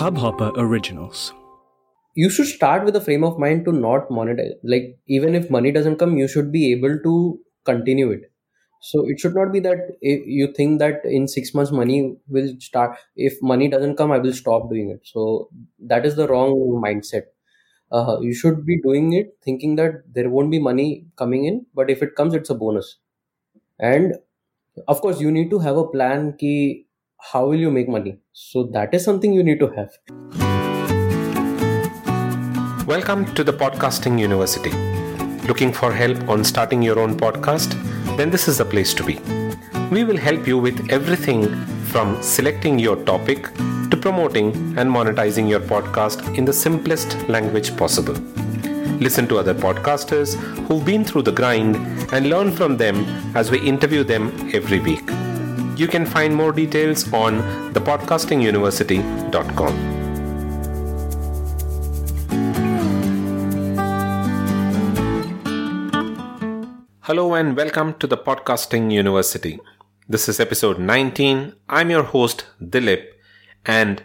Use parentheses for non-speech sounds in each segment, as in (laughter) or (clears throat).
Hubhopper Originals. You should start with a frame of mind to not monetize. Like, even if money doesn't come, you should be able to continue it. So, it should not be that you think that in six months money will start. If money doesn't come, I will stop doing it. So, that is the wrong mindset. Uh, you should be doing it thinking that there won't be money coming in, but if it comes, it's a bonus. And of course, you need to have a plan. Ki how will you make money? So that is something you need to have. Welcome to the Podcasting University. Looking for help on starting your own podcast? Then this is the place to be. We will help you with everything from selecting your topic to promoting and monetizing your podcast in the simplest language possible. Listen to other podcasters who've been through the grind and learn from them as we interview them every week. You can find more details on thepodcastinguniversity.com. Hello and welcome to the Podcasting University. This is episode 19. I'm your host, Dilip, and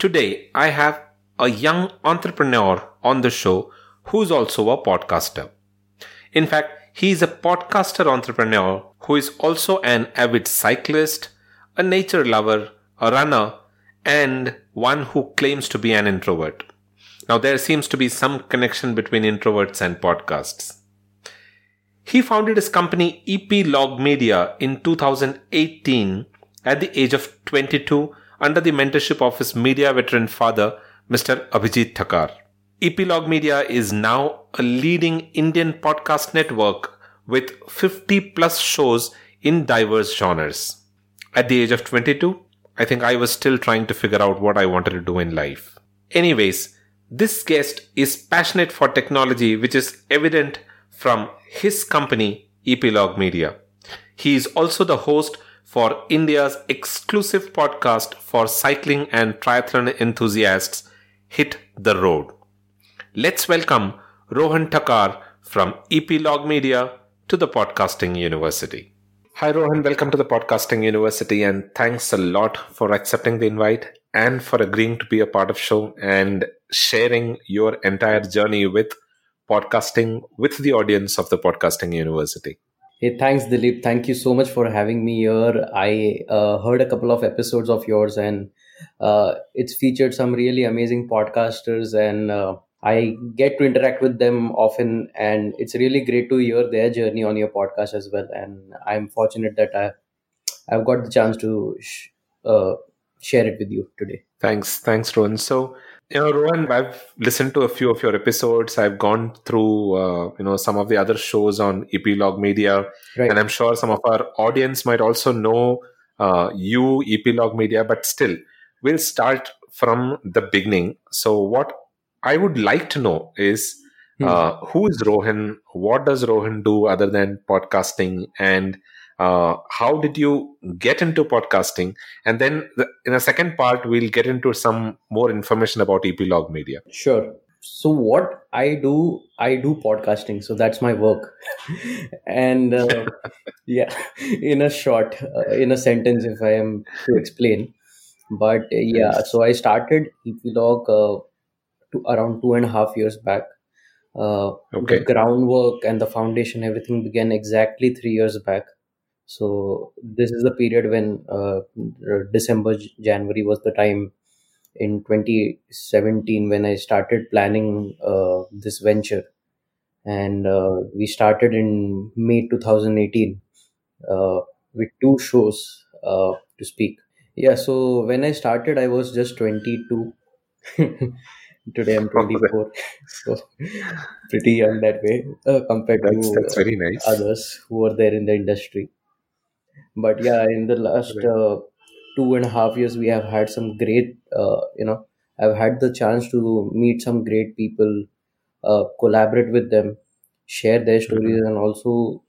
today I have a young entrepreneur on the show who's also a podcaster. In fact, he is a podcaster entrepreneur who is also an avid cyclist, a nature lover, a runner, and one who claims to be an introvert. Now, there seems to be some connection between introverts and podcasts. He founded his company Epilogue Media in 2018 at the age of 22 under the mentorship of his media veteran father, Mr. Abhijit Thakar. Epilogue Media is now a leading Indian podcast network with 50 plus shows in diverse genres. At the age of 22, I think I was still trying to figure out what I wanted to do in life. Anyways, this guest is passionate for technology, which is evident from his company, Epilogue Media. He is also the host for India's exclusive podcast for cycling and triathlon enthusiasts, Hit the Road. Let's welcome Rohan Thakar from Epilogue Media to the Podcasting University. Hi, Rohan. Welcome to the Podcasting University, and thanks a lot for accepting the invite and for agreeing to be a part of show and sharing your entire journey with podcasting with the audience of the Podcasting University. Hey, thanks, Dilip. Thank you so much for having me here. I uh, heard a couple of episodes of yours, and uh, it's featured some really amazing podcasters and uh, I get to interact with them often, and it's really great to hear their journey on your podcast as well. And I'm fortunate that I, I've got the chance to sh- uh, share it with you today. Thanks, thanks, Rohan. So, you know, Rohan, I've listened to a few of your episodes. I've gone through, uh, you know, some of the other shows on Epilogue Media, right. and I'm sure some of our audience might also know uh, you, Epilogue Media. But still, we'll start from the beginning. So, what I would like to know is hmm. uh, who is Rohan? What does Rohan do other than podcasting? And uh, how did you get into podcasting? And then the, in a second part, we'll get into some more information about Epilogue Media. Sure. So what I do, I do podcasting. So that's my work. (laughs) and uh, (laughs) yeah, in a short, uh, in a sentence, if I am to explain. But uh, yeah, so I started Epilogue uh, to around two and a half years back. Uh, okay. The groundwork and the foundation, everything began exactly three years back. So this is the period when uh, December, January was the time in 2017 when I started planning uh, this venture, and uh, we started in May 2018 uh, with two shows uh, to speak. Yeah, so when I started, I was just 22. (laughs) Today I'm 24, so pretty young that way uh, compared that's, to that's very nice. others who are there in the industry. But yeah, in the last uh, two and a half years, we have had some great, uh, you know, I've had the chance to meet some great people, uh, collaborate with them, share their stories, mm-hmm. and also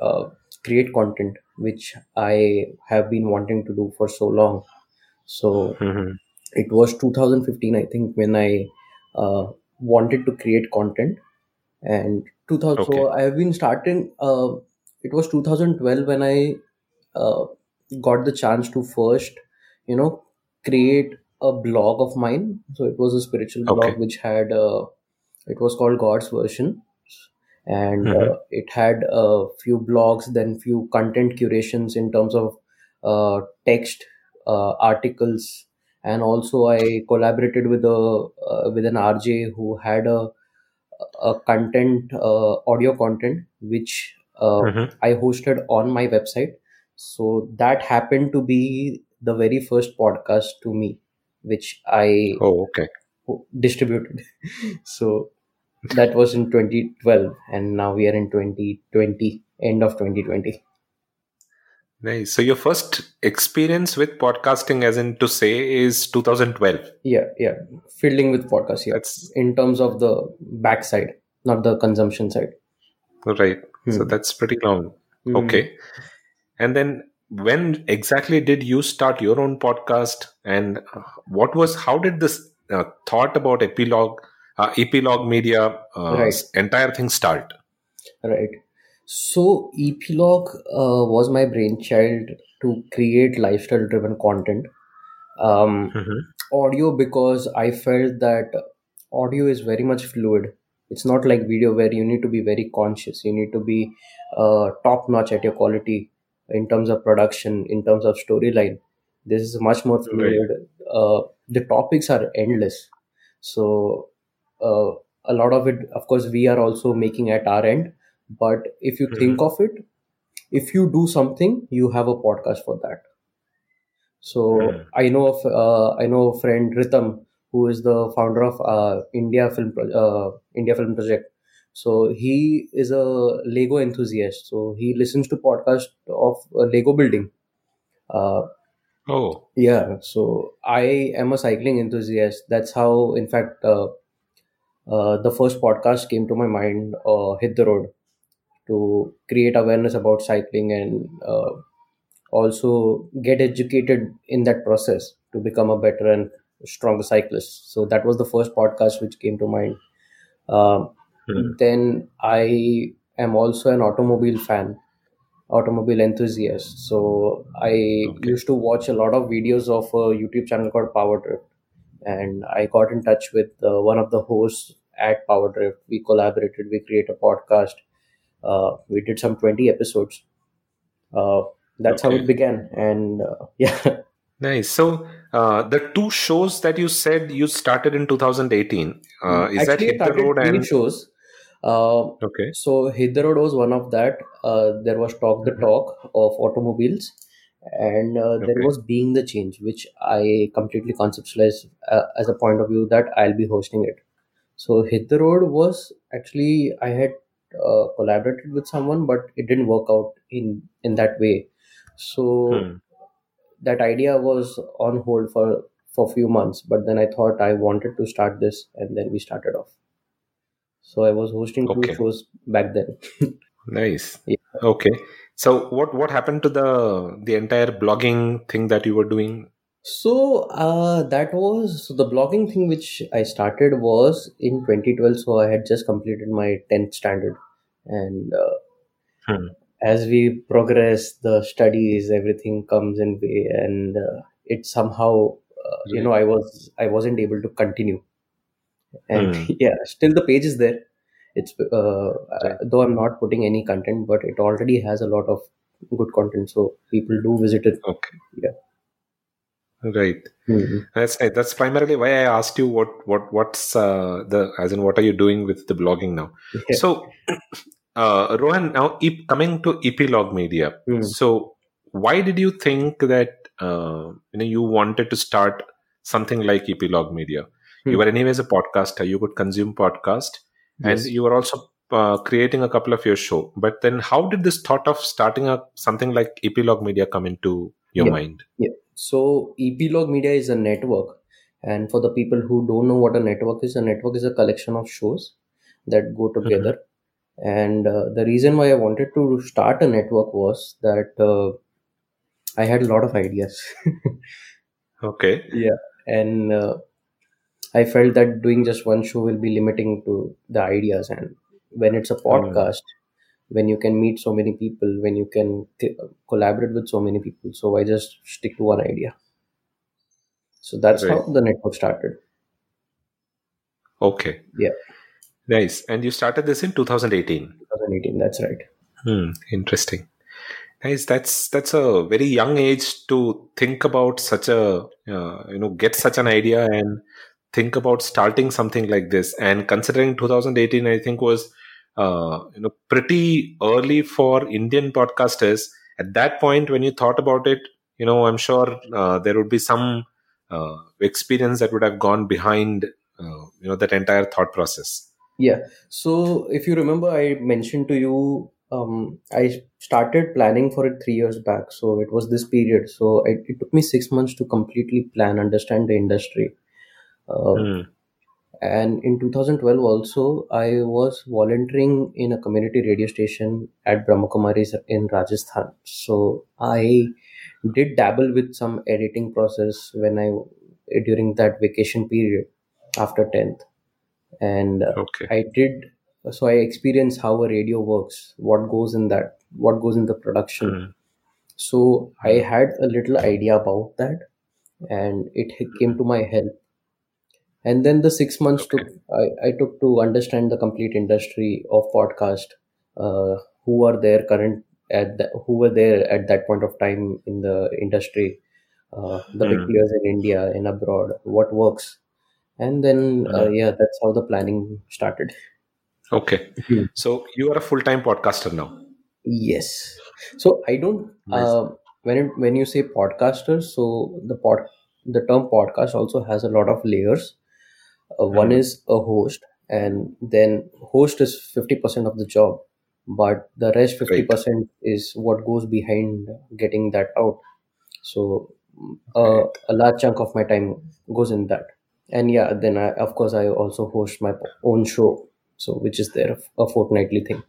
uh, create content, which I have been wanting to do for so long. So. Mm-hmm it was 2015 i think when i uh, wanted to create content and 2000 okay. so i have been starting uh, it was 2012 when i uh, got the chance to first you know create a blog of mine. So it was a spiritual blog Okay. which had uh, it was called God's version, and Mhm. uh, it had a few blogs, then few content curations in terms of uh, text uh, articles, and also I collaborated with a uh, with an RJ who had a a content uh, audio content which uh, Mhm. I hosted on my website. So that happened to be the very first podcast to me, which I Oh, okay. distributed. (laughs) so that was in 2012, and now we are in 2020, end of 2020. Nice. So your first experience with podcasting, as in to say, is 2012. Yeah, yeah, fiddling with podcasts. Yeah, That's in terms of the backside, not the consumption side. right. So Hmm. that's pretty long. Hmm. Okay. And then when exactly did you start your own podcast and uh, what was how did this uh, thought about epilogue uh, epilogue media uh, Right. entire thing start Right. So Epilogue uh, was my brainchild to create lifestyle driven content. Um, Mhm. audio because I felt that audio is very much fluid. It's not like video where you need to be very conscious. You need to be uh, top notch at your quality in terms of production, in terms of storyline. This is much more fluid. Uh, the topics are endless. So uh, a lot of it, of course, we are also making at our end. But if you think of it, if you do something, you have a podcast for that. So Hmm. I know of uh, I know a friend Ritam who is the founder of uh, India Film Pro- uh, India Film Project. So he is a Lego enthusiast. So he listens to podcast of uh, Lego building. Uh, oh yeah. So I am a cycling enthusiast. That's how, in fact, uh, uh, the first podcast came to my mind. Uh, Hit the road to create awareness about cycling and uh, also get educated in that process to become a better and stronger cyclist. So that was the first podcast which came to mind. Um, Hmm. Then I am also an automobile fan, automobile enthusiast. So I Okay. used to watch a lot of videos of a YouTube channel called Power Drift, and I got in touch with uh, one of the hosts at Power Drift. We collaborated. We create a podcast. Uh, we did some twenty episodes. Uh, that's how it began, and uh, (laughs) yeah, nice so uh, the two shows that you said you started in 2018 uh, is that actually I hit the road and shows. Uh, okay So Hit the Road was one of that. Uh, there was Talk the Mhm. Talk of automobiles, and uh, there Okay. was Being the Change, which I completely conceptualized uh, as a point of view that I'll be hosting it. So Hit the Road was actually I had uh, collaborated with someone, but it didn't work out in in that way. So Hmm. that idea was on hold for for a few months, but then I thought I wanted to start this, and then we started off. So I was hosting two Okay. shows back then. (laughs) nice Yeah. okay so what what happened to the the entire blogging thing that you were doing So uh, that was so the blogging thing which I started was in 2012. So I had just completed my 10th standard, and uh, Hmm. as we progress, the studies, everything comes in way, and uh, it somehow, uh, you know, I was I wasn't able to continue, and Hmm. (laughs) yeah, still the page is there. It's uh, Right. though I'm not putting any content, but it already has a lot of good content, so people do visit it. okay Yeah. Right Mhm. That's right. That's primarily why I asked you what what what's uh, the as in what are you doing with the blogging now? So, (clears throat) uh, Rohan, now e- coming to Epilogue Media. Hmm. So, why did you think that uh, you know you wanted to start something like Epilogue Media? Hmm. You were anyways a podcaster. You could consume podcast, and you were also uh, creating a couple of your show. But then, how did this thought of starting a something like Epilogue Media come into your Yeah. mind? Yeah. So Epilogue Media is a network, and for the people who don't know what a network is, a network is a collection of shows that go together. And uh, the reason why I wanted to start a network was that uh, I had a lot of ideas, (laughs) Okay. Yeah, and uh, I felt that doing just one show will be limiting to the ideas. And when it's a podcast, when you can meet so many people, when you can c- collaborate with so many people, so I just stick to one idea. So that's Right. how the network started. Okay. Yeah. Nice. And you started this in 2018. 2018. That's right. Hmm, interesting. Nice. That's that's a very young age to think about such a uh, you know get such an idea and think about starting something like this. And considering 2018, I think was uh, you know pretty early for Indian podcasters. At that point, when you thought about it, you know I'm sure uh, there would be some uh, experience that would have gone behind uh, you know that entire thought process. Yeah. So if you remember, I mentioned to you, um, I started planning for it three years back. So it was this period. So it, it took me six months to completely plan, understand the industry. Uh, Hmm. And in 2012 also, I was volunteering in a community radio station at Brahmakumaris in Rajasthan. So I did dabble with some editing process when I during that vacation period after 10th and uh, Okay. I did so I experienced how a radio works, what goes in that, what goes in the production. Hmm. So I had a little idea about that, and it came to my help. And then the six months took I, I took to understand the complete industry of podcast, uh, who are there current at the, who were there at that point of time in the industry, uh, the big Hmm. players in India and abroad, what works, and then uh, Hmm. yeah, that's how the planning started. Okay. Hmm. So you are a full time podcaster now. Yes. So I don't Nice. uh, when it, when you say podcaster so the pod the term podcast also has a lot of layers. Uh, one is a host, and then host is fifty percent of the job, but the rest fifty Right. percent is what goes behind getting that out. So uh, a large chunk of my time goes in that, and yeah, then I of course I also host my own show, so which is there a fortnightly thing.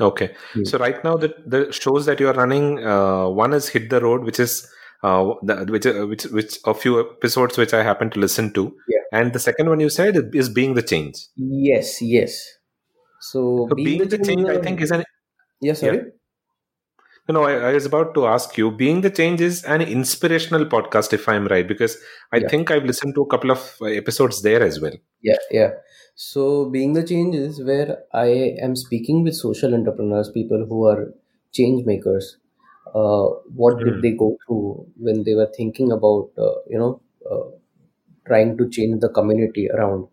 Okay. Hmm. So right now the the shows that you are running, uh, one is Hit the Road, which is uh, the, which uh, which which a few episodes which I happen to listen to, Yeah. And the second one you said is Being the Change. Yes, yes. So So being Being the the Change, I think, is an yeah, sorry. you know I, I was about to ask you. Being the Change is an inspirational podcast, if I'm right, because I Yeah, think I've listened to a couple of uh, episodes there as well. yeah, yeah. So being the change is where I am speaking with social entrepreneurs, people who are change makers. Uh, what did Hmm. they go through when they were thinking about, uh, you know, uh, trying to change the community around?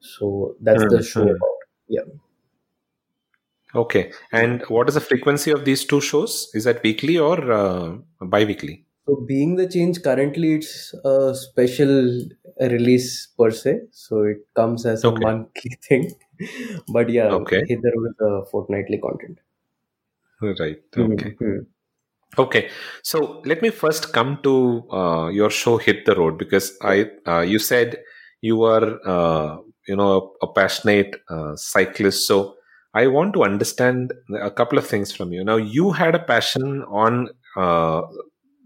So that's Hmm. the show about. Yeah. Okay. And what is the frequency of these two shows? Is that weekly or uh, bi-weekly? So being the change currently it's a special release per se. So it comes as a Okay. monthly (laughs) thing. But yeah, Okay. hither with a fortnightly content. Right. Hmm, Okay. hmm. Okay. So let me first come to uh, your show Hit the Road because I uh, you said you were uh, you know a passionate uh, cyclist. So I want to understand a couple of things from you. Now you had a passion on uh,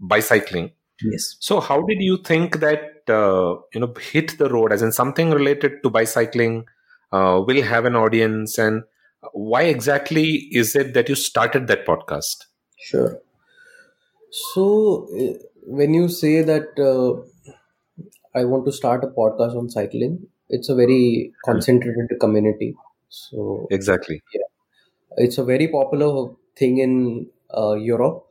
bicycling. Yes. So how did you think that uh, you know hit the road as in something related to bicycling uh, will have an audience and why exactly is it that you started that podcast? Sure. So uh, when you say that uh, I want to start a podcast on cycling, it's a very concentrated community. So Exactly. yeah, it's a very popular thing in uh, Europe.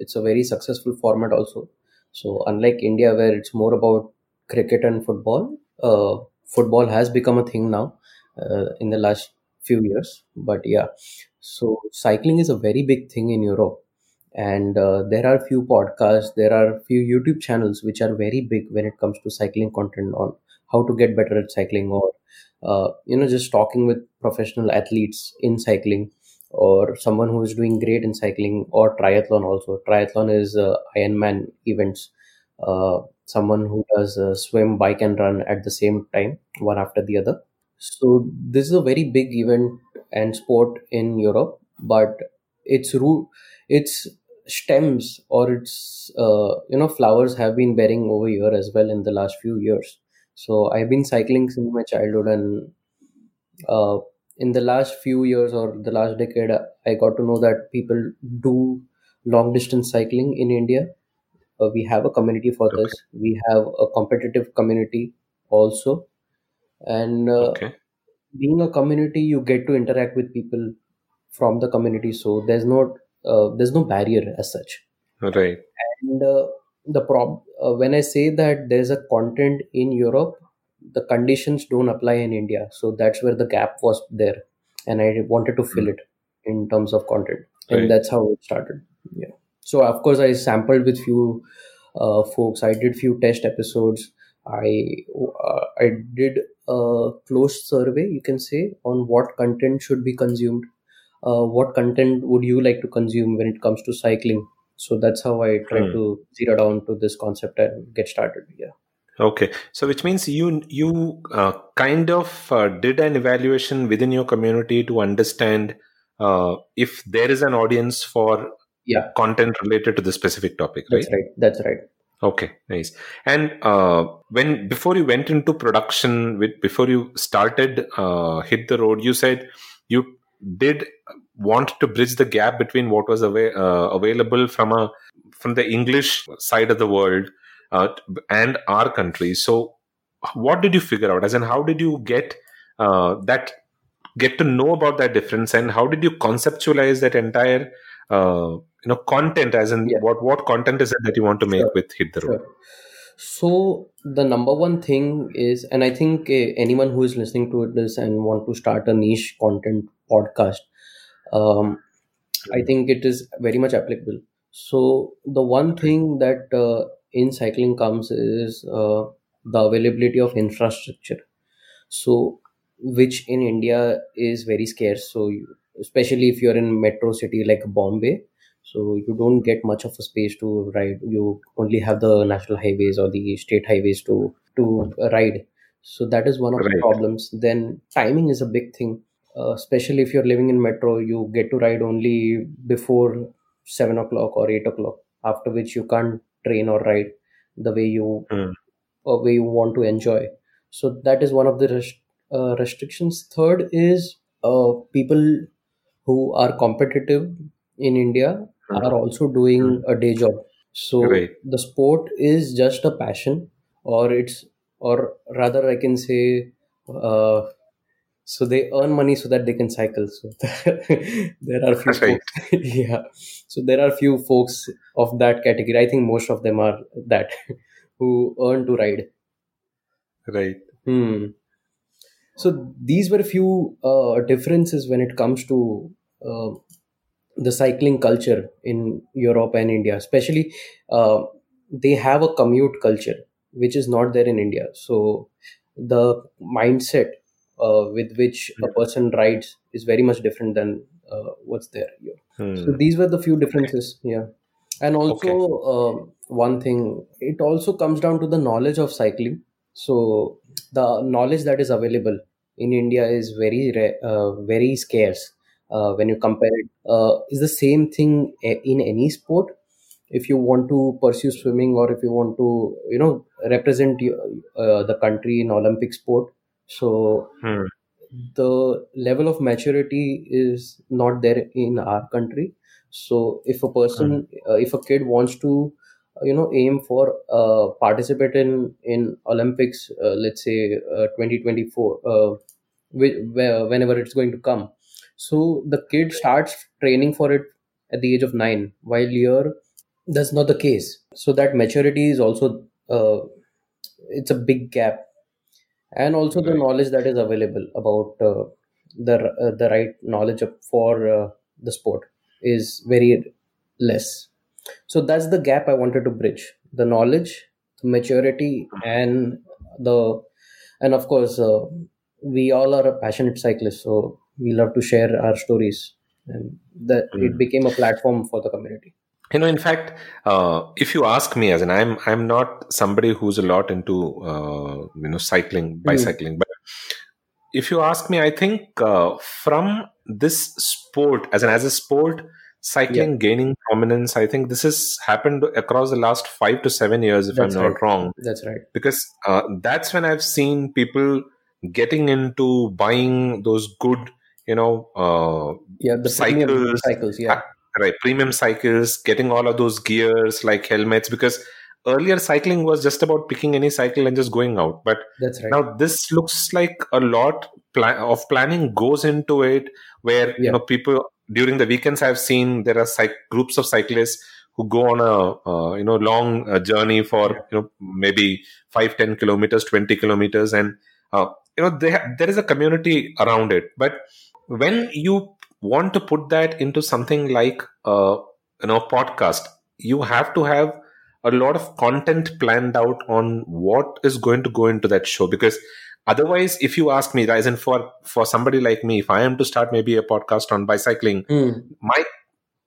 It's a very successful format also. So unlike India, where it's more about cricket and football, uh, football has become a thing now uh, in the last few years. But yeah, so cycling is a very big thing in Europe, and uh, there are few podcasts, there are few YouTube channels which are very big when it comes to cycling content on how to get better at cycling or uh, you know just talking with professional athletes in cycling or someone who is doing great in cycling or triathlon also. Triathlon is uh, ironman events. Uh, someone who does uh, swim bike and run at the same time one after the other. So this is a very big event and sport in europe but its root its stems or its uh, you know flowers have been bearing over here as well in the last few years. So i've been cycling since my childhood and uh, in the last few years or the last decade i got to know that people do long distance cycling in india. Uh, we have a community for Okay. this. We have a competitive community also. And uh, Okay. being a community you get to interact with people from the community. So there's no uh, there's no barrier as such. Right. and uh, the prob uh, when i say that there's a content in europe the conditions don't apply in india. So that's where the gap was there. And i wanted to fill it in terms of content. And Right. that's how it started. Yeah. So of course i sampled with few uh, folks. I did few test episodes. I uh, i did a closed survey you can say on what content should be consumed uh, what content would you like to consume when it comes to cycling so that's how i try Hmm. to zero down to this concept and get started yeah Okay. So, which means you you uh, kind of uh, did an evaluation within your community to understand uh, if there is an audience for yeah content related to the specific topic, right? that's right that's right Okay, nice. And uh, when before you went into production, with before you started uh, hit the road, you said you did want to bridge the gap between what was ava- uh, available from a from the English side of the world uh, and our country. So, what did you figure out? As in, how did you get uh, that get to know about that difference, and how did you conceptualize that entire uh, you know content? As in, Yeah. what what content is it that you want to make Sure. with hit the road? Sure. So the number one thing is, and I think uh, anyone who is listening to this and want to start a niche content podcast, um, I think it is very much applicable. So the one thing that uh, in cycling comes is uh, the availability of infrastructure. So which in India is very scarce. So you, especially if you're in metro city like Bombay, so you don't get much of a space to ride you only have the national highways or the state highways to to ride so that is one of the problems then timing is a big thing uh, especially if you're living in metro you get to ride only before 7 o'clock or 8 o'clock after which you can't train or ride the way you Hmm. or way you want to enjoy so that is one of the rest, uh, restrictions third is uh, people who are competitive in india Hmm. are also doing a day job so Right. the sport is just a passion or it's or rather i can say uh, so they earn money so that they can cycle so (laughs) there are few (laughs) Right. folks (laughs) yeah so there are few folks of that category i think most of them are that who earn to ride Right. Hmm. So these were few uh, differences when it comes to uh, the cycling culture in Europe and India. Especially, uh, they have a commute culture which is not there in India. So the mindset uh, with which a person rides is very much different than uh, what's there here. Hmm. So these were the few differences, yeah. And also, uh, one thing, it also comes down to the knowledge of cycling. So the knowledge that is available in India is very uh, very scarce uh, when you compare it. Uh, is the same thing in any sport. If you want to pursue swimming or if you want to, you know, represent uh, the country in Olympic sport, so Hmm. the level of maturity is not there in our country. So if a person uh, if a kid wants to uh, you know aim for uh, participate in in olympics uh, let's say uh, 2024 uh, whenever it's going to come. So the kid starts training for it at the age of 9 while here that's not the case. So that maturity is also uh, it's a big gap and also the Right. knowledge that is available about uh, the uh, the right knowledge of, for uh, the sport is very less so that's the gap i wanted to bridge the knowledge the maturity and the and of course uh, we all are a passionate cyclists so we love to share our stories and that it Mm. became a platform for the community You know, in fact, uh, if you ask me, as in I'm I'm not somebody who's a lot into uh, you know cycling, bicycling, but if you ask me, I think uh, from this sport, as an as a sport, cycling gaining prominence, I think this has happened across the last five to seven years, if That's I'm not right. wrong. that's right because uh, that's when I've seen people getting into buying those good, you know, uh, yeah the Cycles. cycles yeah right premium cycles getting all of those gears like helmets because earlier cycling was just about picking any cycle and just going out but that's right now this looks like a lot of planning goes into it where Yeah. you know people during the weekends i've seen there are cyc- groups of cyclists who go on a uh, you know long uh, journey for Yeah. you know maybe 5 10 kilometers 20 kilometers and uh, you know they ha- there is a community around it but when you want to put that into something like uh, you know podcast you have to have a lot of content planned out on what is going to go into that show. Because otherwise if you ask me guys and for for somebody like me if i am to start maybe a podcast on bicycling Hmm. my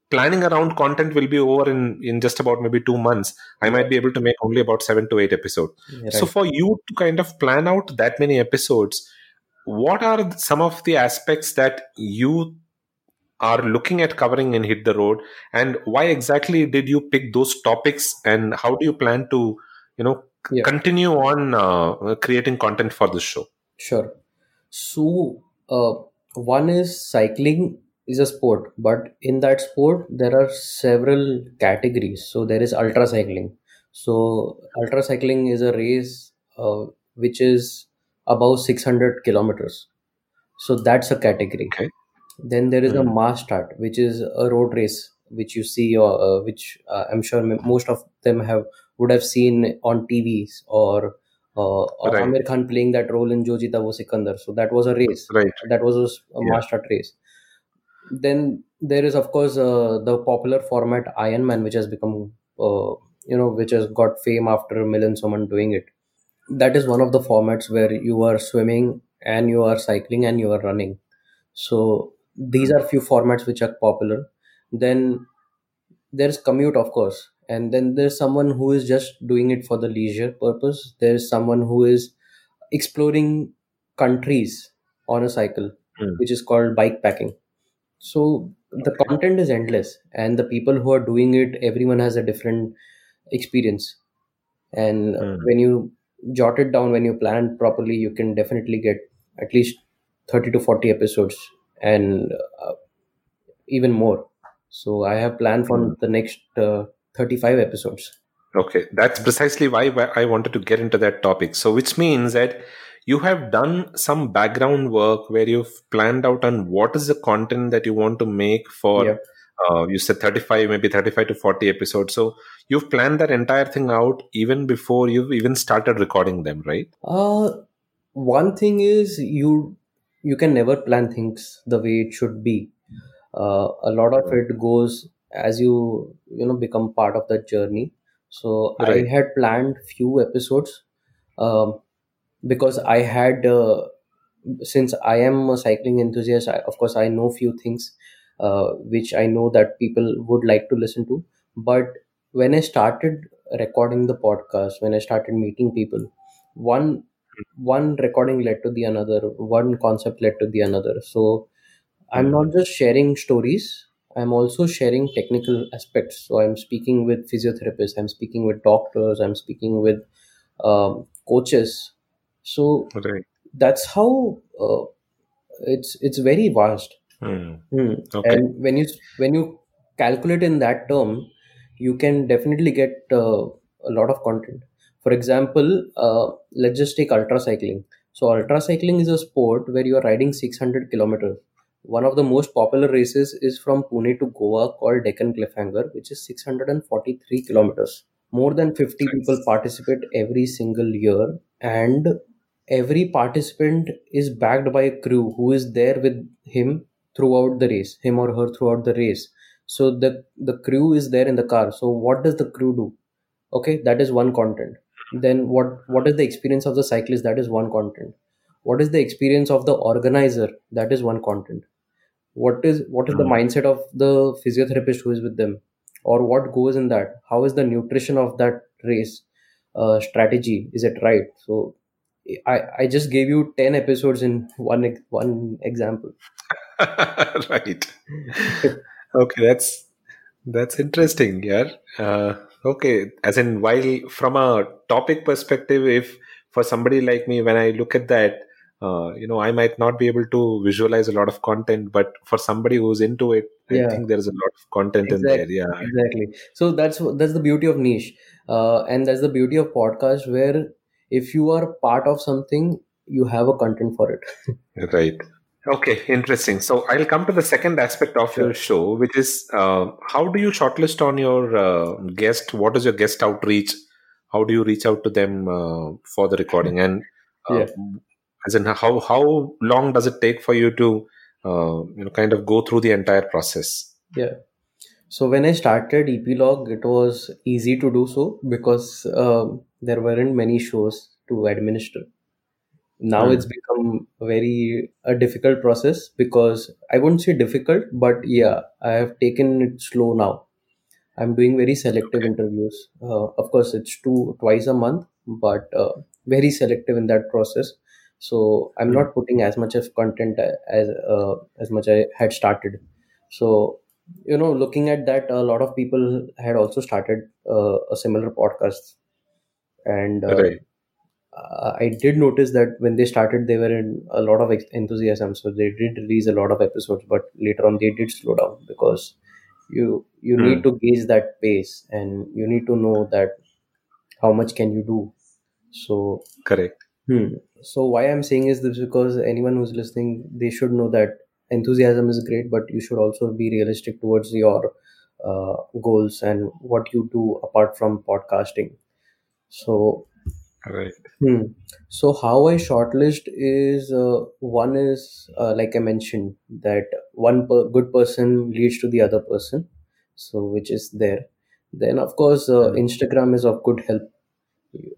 planning around content will be over in in just about maybe 2 months. I might be able to make only about 7 to 8 episodes. So for you to kind of plan out that many episodes what are some of the aspects that you are looking at covering in hit the road and why exactly did you pick those topics and how do you plan to you know Yeah. continue on uh, creating content for this show Sure. So, uh, one is cycling is a sport, but in that sport there are several categories. So there is ultra cycling. So ultra cycling is a race uh, which is above 600 kilometers. So that's a category. Okay. Then there is a Mhm. mass start, which is a road race, which you see, or uh, which uh, I'm sure most of them have would have seen on TVs or uh, Right. Aamir Khan playing that role in Jo Jeeta Wo Sikandar. So that was a race. right That was a Yeah. mass start race. Then there is of course uh, the popular format Ironman, which has become uh, you know which has got fame after Milind Soman doing it. That is one of the formats where you are swimming and you are cycling and you are running. So these are few formats which are popular. Then there's commute of course and then there's someone who is just doing it for the leisure purpose there's someone who is exploring countries on a cycle Hmm. which is called bike packing so the content is endless and the people who are doing it everyone has a different experience and Hmm. when you jot it down when you plan properly you can definitely get at least 30 to 40 episodes and uh, even more so i have planned for Hmm. the next uh, 35 episodes Okay, that's precisely why why I wanted to get into that topic. So, which means that you have done some background work where you've planned out on what is the content that you want to make for. Yeah. Uh, you said 35, maybe 35 to 40 episodes. So, you've planned that entire thing out even before you've even started recording them, right? uh one thing is you you can never plan things the way it should be. Uh, a lot of it goes as you you know become part of that journey. So Right. i had planned few episodes um, because i had uh, since i am a cycling enthusiast I, of course i know few things uh, which i know that people would like to listen to. But when i started recording the podcast when i started meeting people one one recording led to the another one concept led to the another so i'm not just sharing stories i'm also sharing technical aspects so i'm speaking with physiotherapists i'm speaking with doctors i'm speaking with um, coaches so Right. that's how uh, it's it's very vast Hmm. Hmm. Okay. and when you when you calculate in that term you can definitely get uh, a lot of content for example uh, let's just take ultra cycling so ultra cycling is a sport where you are riding 600 kilometers. One of the most popular races is from pune to goa called deccan cliffhanger which is 643 kilometers. More than 50 people participate every single year and every participant is backed by a crew who is there with him throughout the race him or her throughout the race. So the the crew is there in the car. So what does the crew do? Okay that is one content then what what is the experience of the cyclist that is one content what is the experience of the organizer that is one content what is what is the Hmm. mindset of the physiotherapist who is with them or what goes in that how is the nutrition of that race uh, strategy is it right so i i just gave you 10 episodes in (laughs) one one example (laughs) right. Okay, that's that's interesting. Yeah. Uh, okay. As in, while from a topic perspective, if for somebody like me, when I look at that, uh, you know i might not be able to visualize a lot of content but for somebody who's into it i Yeah. think there's a lot of content in there yeah Exactly. So that's that's the beauty of niche, uh, and that's the beauty of podcast. Where if you are part of something, you have a content for it. (laughs) Right. Okay, interesting. So I'll come to the second aspect of your show, which is uh, how do you shortlist on your uh, guest? What is your guest outreach? How do you reach out to them uh, for the recording? And uh, Yeah. as in how how long does it take for you to uh, you know kind of go through the entire process? Yeah. So when I started Epilogue, it was easy to do so because um, there weren't many shows to administer. Now Hmm. it's become a very a difficult process because I wouldn't say difficult, but yeah, I have taken it slow now. I'm doing very selective Okay. interviews. Uh, of course, it's two twice a month, but uh, very selective in that process. So I'm Hmm. not putting as much of content as uh, as much I had started. So you know, looking at that, a lot of people had also started uh, a similar podcast, and uh, Right. Uh, I did notice that when they started, they were in a lot of enthusiasm. So they did release a lot of episodes, but later on they did slow down because you you Hmm. need to gauge that pace and you need to know that how much can you do. So Correct. hmm. so why I'm saying is this because anyone who's listening, they should know that enthusiasm is great, but you should also be realistic towards your uh, goals and what you do apart from podcasting. So Right. Hmm. So how I shortlist is uh, one is uh, like I mentioned that one per- good person leads to the other person, so which is there. Then of course uh, Hmm. Instagram is of good help.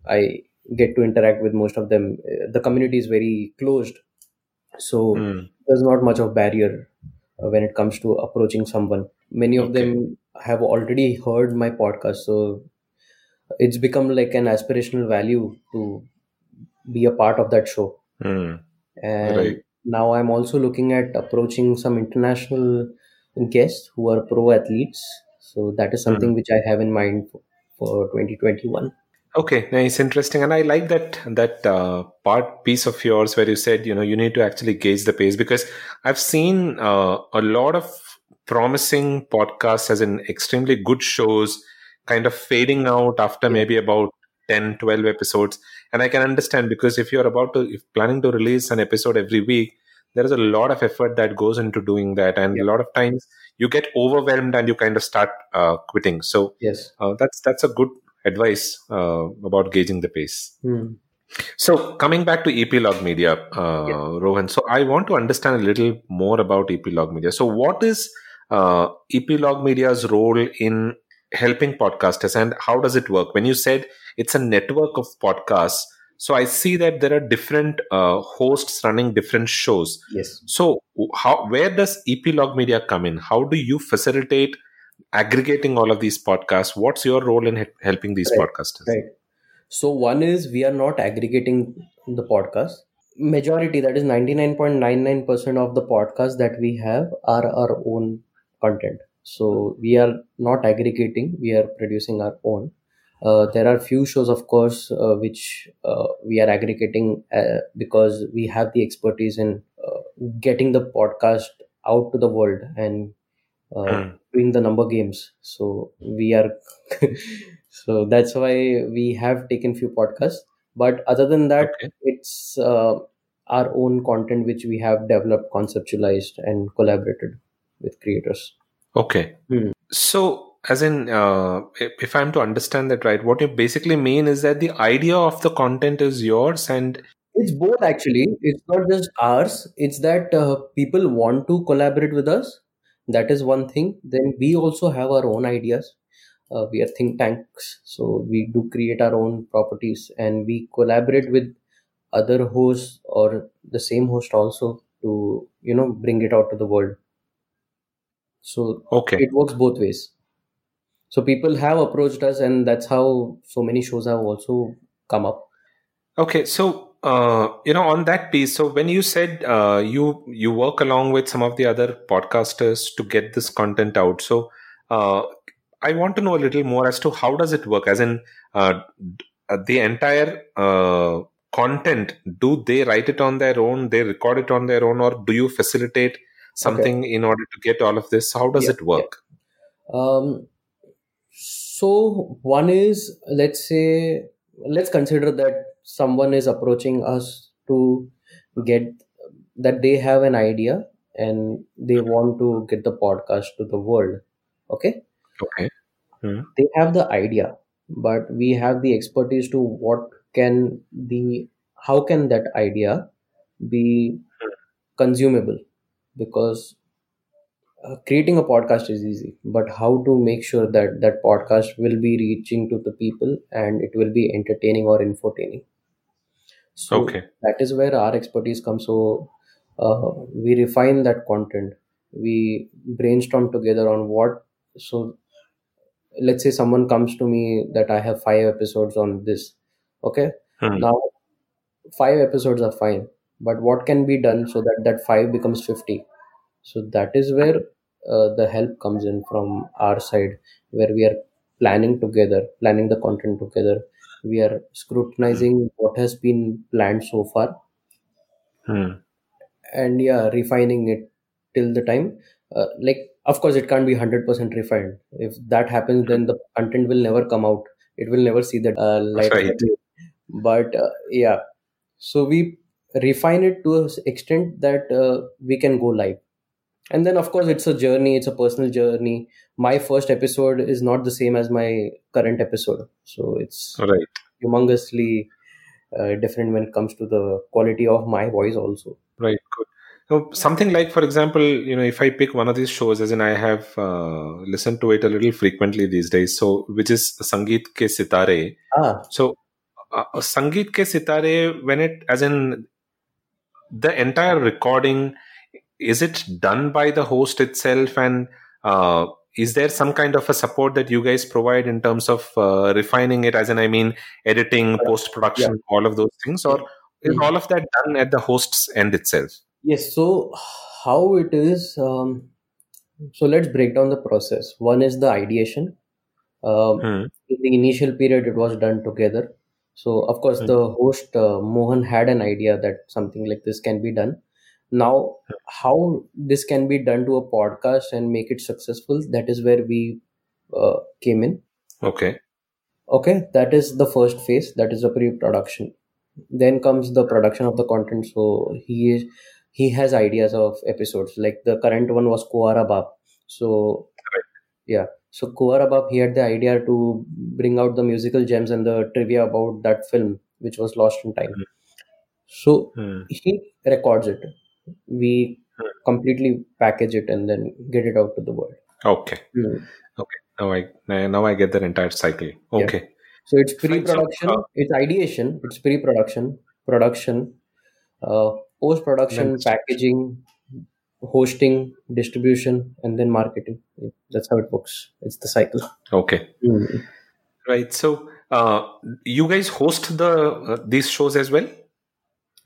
I get to interact with most of them. Uh, The community is very closed, so Hmm. there's not much of barrier uh, when it comes to approaching someone. Many of Okay. them have already heard my podcast, so it's become like an aspirational value to be a part of that show Hmm. and Right. now i'm also looking at approaching some international guests who are pro athletes so that is something which i have in mind for, for 2021 Okay, nice, interesting, and I like that that uh, part piece of yours where you said you know you need to actually gauge the pace because I've seen uh, a lot of promising podcasts as in extremely good shows kind of fading out after maybe about 10 12 episodes and i can understand because if you're about to if planning to release an episode every week there is a lot of effort that goes into doing that and Yeah. a lot of times you get overwhelmed and you kind of start uh, quitting so yes uh, that's that's a good advice uh, about gauging the pace. Hmm. So coming back to Epilogue Media, uh, Yeah. Rohan. So I want to understand a little more about Epilogue Media. So what is uh, Epilogue Media's role in helping podcasters, and how does it work? When you said it's a network of podcasts, so I see that there are different uh, hosts running different shows. yes So how where does Epilogue Media come in? How do you facilitate aggregating all of these podcasts? What's your role in he- helping these Right. podcasters? right so one is we are not aggregating the podcast majority that is 99.99% of the podcasts that we have are our own content so we are not aggregating we are producing our own uh, there are few shows of course uh, which uh, we are aggregating uh, because we have the expertise in uh, getting the podcast out to the world and uh, Hmm. doing the number games so we are (laughs) so that's why we have taken few podcasts but other than that Okay. it's uh, our own content which we have developed conceptualized and collaborated with creators Okay. Hmm. So, as in, uh, if if I'm to understand that right, what you basically mean is that the idea of the content is yours, and it's both actually. It's not just ours. It's that uh, people want to collaborate with us. That is one thing. Then we also have our own ideas. Uh, we are think tanks. So we do create our own properties and we collaborate with other hosts or the same host also to you know bring it out to the world so okay, it works both ways. So people have approached us and that's how so many shows have also come up. Okay. So, uh, you know, on that piece, so when you said uh, you you work along with some of the other podcasters to get this content out, so uh, I want to know a little more as to how does it work, as in uh, uh, the entire uh, content do they write it on their own they record it on their own or do you facilitate something okay. in order to get all of this how does yeah, it work yeah. um, so one is let's say let's consider that someone is approaching us to get that they have an idea and they want to get the podcast to the world okay okay hmm. they have the idea but we have the expertise to what can the how can that idea be consumable because uh, creating a podcast is easy but how to make sure that that podcast will be reaching to the people and it will be entertaining or infotaining so okay. that is where our expertise comes. So uh, we refine that content. We brainstorm together on what so let's say someone comes to me that i have five episodes on this. Okay? Hmm. now five episodes are fine but what can be done so that that five becomes 50 so that is where uh, the help comes in from our side where we are planning together planning the content together. We are scrutinizing what has been planned so far. Hmm. and yeah refining it till the time. Uh, like of course it can't be 100% refined. If that happens then the content will never come out. It will never see the uh, light. Right. but uh, yeah. So we refine it to an extent that uh, we can go live and then of course it's a journey it's a personal journey my first episode is not the same as my current episode so it's Right. humongously uh, different when it comes to the quality of my voice also Right. Good. So something like, for example, you know, if I pick one of these shows, as in I have uh, listened to it a little frequently these days, so which is Sangeet Ke Sitare. ah So uh, Sangeet Ke Sitare, when it, as in the entire recording, is it done by the host itself, and uh, is there some kind of a support that you guys provide in terms of uh, refining it? As in, I mean, editing, post production, all of those things, or is Mhm. all of that done at the host's end itself? Yes, so how it is, um, so let's break down the process. One is the ideation. Um, Hmm. in the initial period, it was done together. So, of course, the host, uh, Mohan, had an idea that something like this can be done. Now, how this can be done to a podcast and make it successful, that is where we uh, came in. Okay. Okay, that is the first phase, that is the pre production. Then comes the production of the content. So, he is he has ideas of episodes like the current one was Kunwara Baap. So yeah, so Baap he had the idea to bring out the musical gems and the trivia about that film which was lost in time. So Hmm. he records it. We Hmm. completely package it and then get it out to the world. Okay. Hmm. Now I now I get that entire cycle. Yeah. Okay. So it's pre-production, uh, it's ideation, it's pre-production, production, uh, post-production, packaging, hosting, distribution, and then marketing. That's how it works. It's the cycle. Okay. Mm. Right. So uh, you guys host the uh, these shows as well?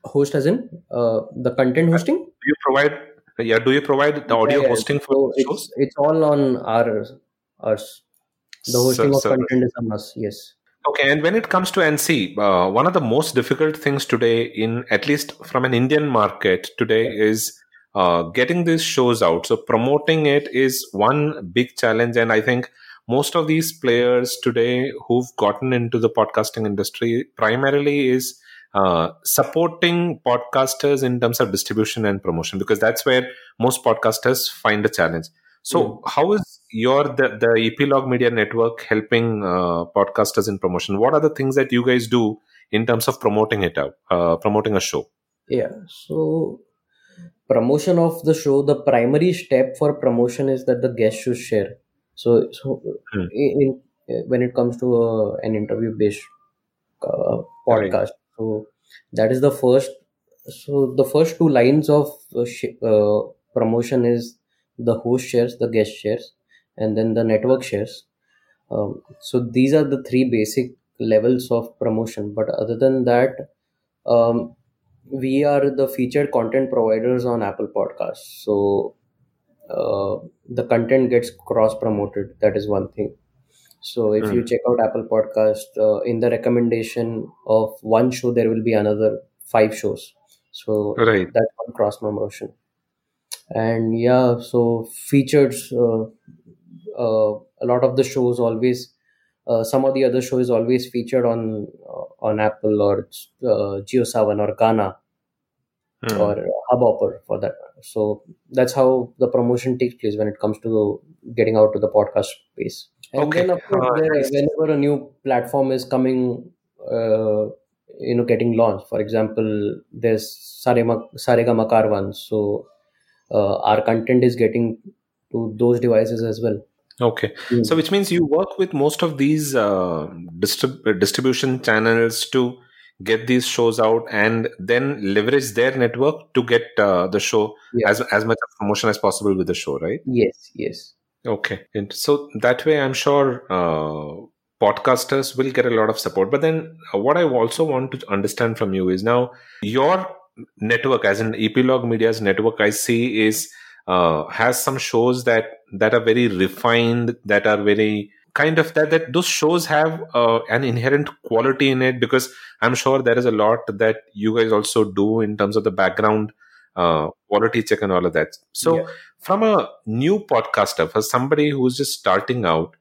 Host as in uh, the content hosting. Do you provide? Yeah. Do you provide the audio Yeah, yeah. hosting for So shows? it's all on our us. The hosting So- of content is on us. Yes. Okay, and when it comes to NC, uh, one of the most difficult things today, in at least from an Indian market today, is uh, getting these shows out. So promoting it is one big challenge, and I think most of these players today who've gotten into the podcasting industry primarily is uh, supporting podcasters in terms of distribution and promotion because that's where most podcasters find a challenge. So, how is your the, the Epilogue Media Network helping uh, podcasters in promotion? What are the things that you guys do in terms of promoting it out, uh, promoting a show? Yeah. So promotion of the show, the primary step for promotion is that the guest should share. So, so Hmm. in, in when it comes to uh, an interview based uh, Right. podcast, so that is the first. So the first two lines of uh, sh- uh, promotion is the host shares, the guest shares, and then the network shares. Um, so these are the three basic levels of promotion. But other than that, um, we are the featured content providers on Apple Podcasts. So uh, the content gets cross promoted. That is one thing. So if you Mm. check out Apple Podcast, uh, in the recommendation of one show, there will be another five shows. So Right. that's one cross promotion. And yeah, so features. Uh, uh, a lot of the shows always. Uh, some of the other shows always featured on uh, on Apple or uh, JioSaavn or Gaana Mm. or Hubhopper for that. So that's how the promotion takes place when it comes to getting out to the podcast space. And Okay. then, of course, Uh, there, whenever a new platform is coming, uh, you know, getting launched. For example, there's Sarema, Saregama Carvaan. So uh, our content is getting to those devices as well. Okay. Mm. So, which means you work with most of these uh, distrib- distribution channels to get these shows out and then leverage their network to get uh, the show Yeah. as as much promotion as possible with the show, right? Yes, yes. Okay. And so that way, I'm sure uh, podcasters will get a lot of support. But then, uh, what I also want to understand from you is now your network, as in Epilogue Media's network, I see is uh, has some shows that that are very refined, that are very kind of that that those shows have uh, an inherent quality in it because I'm sure there is a lot that you guys also do in terms of the background uh, quality check and all of that. So Yeah. from a new podcaster for somebody who's just starting out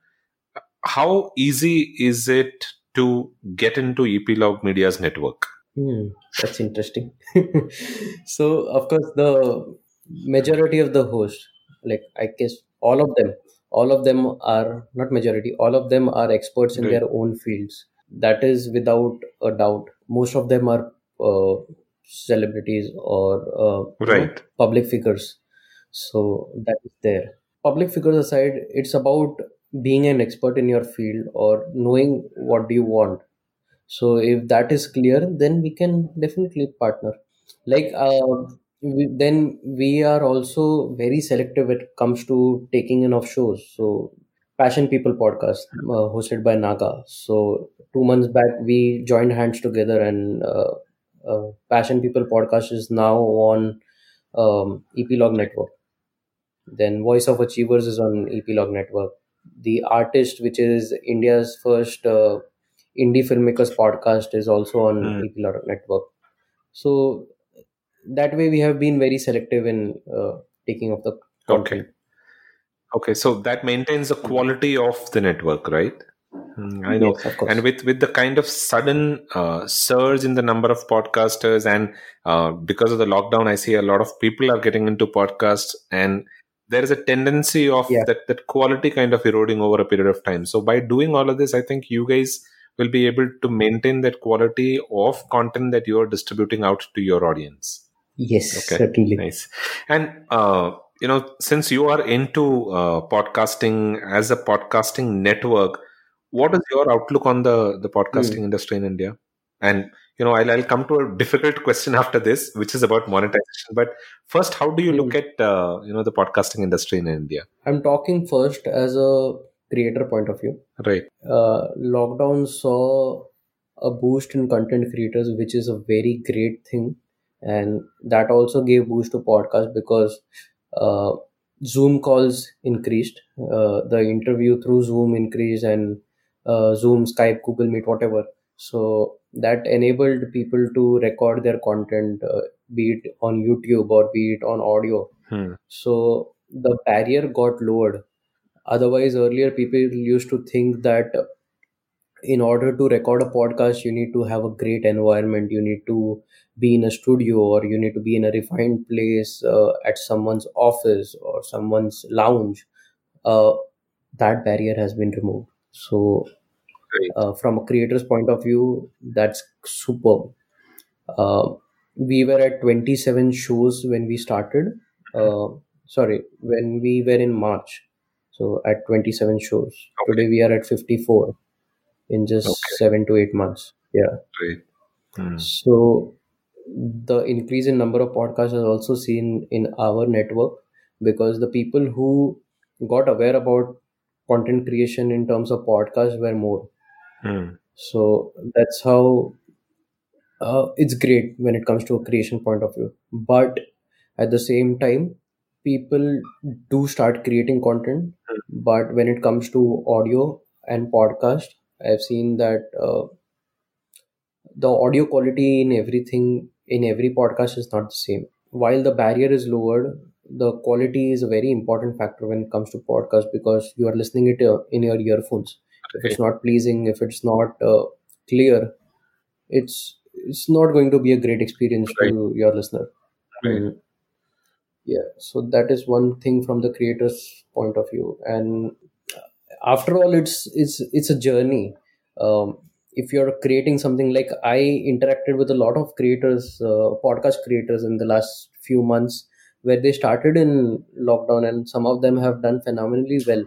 how easy is it to get into epilogue media's network Hmm, that's interesting. (laughs) so, of course, the majority of the hosts, like I guess all of them, all of them are not majority, all of them are experts in Right. their own fields. That is without a doubt. Most of them are uh, celebrities or uh, right public figures. So, that is there. Public figures aside, it's about being an expert in your field or knowing what do you want so if that is clear then we can definitely partner like uh, we, then we are also very selective when it comes to taking in of shows. So passion people podcast uh, hosted by naga. So two months back we joined hands together and uh, uh, passion people podcast is now on um, epilogue network. Then voice of achievers is on epilogue network. The artist which is india's first uh, indie filmmakers podcast is also on Mm. epilogue network. So that way we have been very selective in uh, taking of the content. Okay so that maintains the quality of the network right? Mm, i know. Yes and with with the kind of sudden uh, surge in the number of podcasters and uh, because of the lockdown i see a lot of people are getting into podcasts and there is a tendency of Yeah. that that quality kind of eroding over a period of time. So by doing all of this i think you guys will be able to maintain that quality of content that you are distributing out to your audience yes Okay. certainly Nice. And uh, you know, since you are into uh, podcasting as a podcasting network, what is your outlook on the the podcasting industry in India? And you know, I'll, I'll come to a difficult question after this, which is about monetization. But first, how do you look at uh, you know the podcasting industry in India? i'm talking first as a creator point of view Right. uh, lockdown saw a boost in content creators which is a very great thing and that also gave boost to podcast because uh, zoom calls increased uh, the interview through zoom increased and uh, zoom skype google meet whatever. So that enabled people to record their content uh, be it on youtube or be it on audio. Hmm. so the barrier got lowered. Otherwise earlier people used to think that in order to record a podcast you need to have a great environment. You need to be in a studio or you need to be in a refined place uh, at someone's office or someone's lounge. Uh, that barrier has been removed. So uh, from a creator's point of view that's superb. Uh, we were at 27 shows when we started. Uh, sorry when we were in march. So at 27 shows. Okay. today we are at 54 in just Okay. 7 to 8 months yeah Right. Hmm. so the increase in number of podcasts is also seen in our network because the people who got aware about content creation in terms of podcasts were more Hmm. so that's how uh, it's great when it comes to a creation point of view but at the same time people do start creating content but when it comes to audio and podcast, I've seen that uh, the audio quality in everything in every podcast is not the same. While the barrier is lowered, the quality is a very important factor when it comes to podcast because you are listening it uh, in your earphones. If it's not pleasing, if it's not uh, clear, it's it's not going to be a great experience Right. to your listener. Right. Mm. Yeah, so that is one thing from the creator's point of view, and after all, it's it's it's a journey. Um, if you're creating something like I interacted with a lot of creators, uh, podcast creators in the last few months, where they started in lockdown, and some of them have done phenomenally well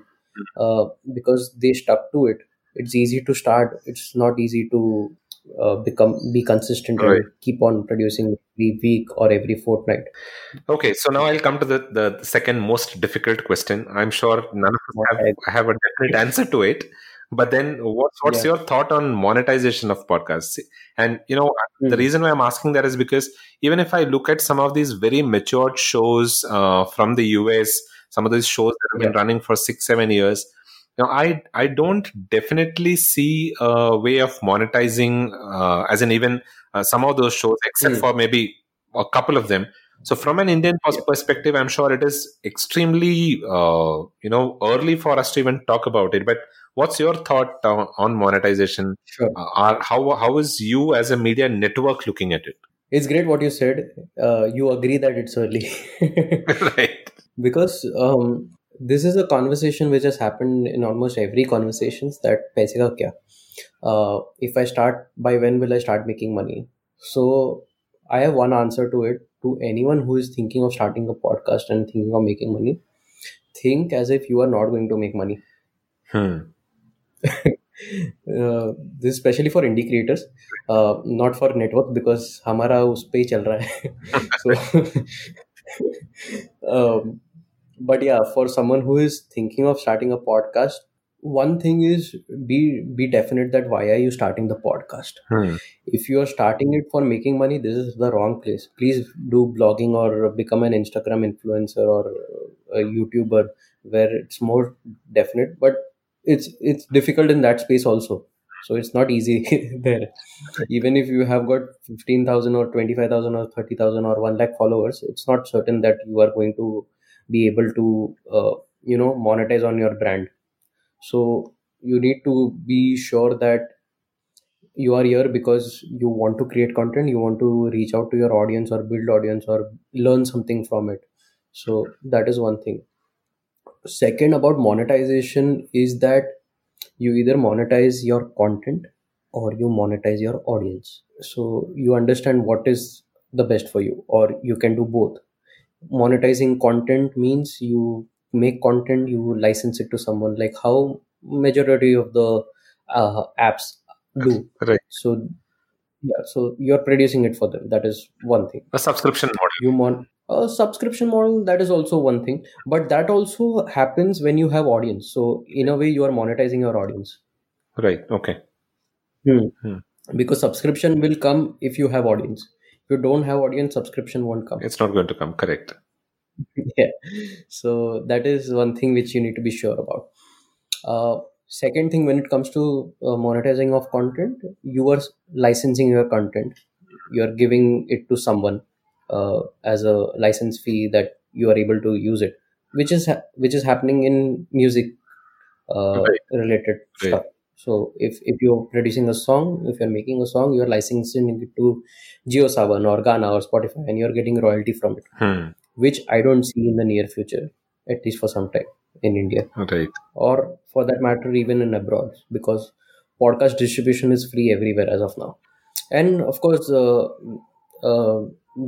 uh, because they stuck to it. It's easy to start. It's not easy to uh, become be consistent Right. and keep on producing every week or every fortnight. Okay, so now I'll come to the, the second most difficult question. I'm sure none of us have, have a definite answer to it. But then, what's what's Yeah. your thought on monetization of podcasts? And you know, the Mm. reason why I'm asking that is because even if I look at some of these very matured shows uh, from the US, some of these shows that have been Yeah. running for six, seven years, know, I I don't definitely see a way of monetizing, uh, as in even uh, some of those shows, except Mm. for maybe a couple of them. So, from an Indian Yeah. perspective, I'm sure it is extremely, uh, you know, early for us to even talk about it. But what's your thought uh, on monetization? Sure. Uh, are, how how is you as a media network looking at it? It's great what you said. Uh, you agree that it's early. (laughs) (laughs) right. because um, this is a conversation which has happened in almost every conversations that paise ka kya? Uh, if I start by when will I start making money? So I have one answer to it. To anyone who is thinking of starting a podcast and thinking of making money, think as if you are not going to make money. Hmm. (laughs) uh, this is especially for indie creators, uh, not for network because हमारा उस पे ही चल रहा है. so, (laughs) um, but yeah, for someone who is thinking of starting a podcast, one thing is be be definite that why are you starting the podcast? Hmm. If you are starting it for making money, this is the wrong place. Please do blogging or become an Instagram influencer or a YouTuber where it's more definite. But it's it's difficult in that space also. So it's not easy (laughs) there. Even if you have got fifteen thousand or twenty five thousand or thirty thousand or one lakh followers, it's not certain that you are going to be able to uh, you know monetize on your brand. So you need to be sure that you are here because you want to create content you want to reach out to your audience or build audience or learn something from it. So that is one thing. Second about monetization is that you either monetize your content or you monetize your audience. So you understand what is the best for you or you can do both monetizing content means you make content you license it to someone like how majority of the uh, apps do Right. so yeah so you're producing it for them that is one thing A subscription model. you mon a subscription model that is also one thing but that also happens when you have audience so in a way you are monetizing your audience Right. Okay. Hmm. Hmm. because subscription will come if you have audience if you don't have audience subscription won't come It's not going to come. Correct. (laughs) yeah so that is one thing which you need to be sure about uh, second thing when it comes to uh, monetizing of content you are licensing your content you are giving it to someone uh, as a license fee that you are able to use it which is ha- which is happening in music uh, Right. related Right. stuff so if if you're producing a song if you're making a song you're licensing it to JioSaavn or Gaana or Spotify and you're getting royalty from it Hmm. which I don't see in the near future, at least for some time in India, Right. or for that matter, even in abroad, because podcast distribution is free everywhere as of now. And of course, uh, uh,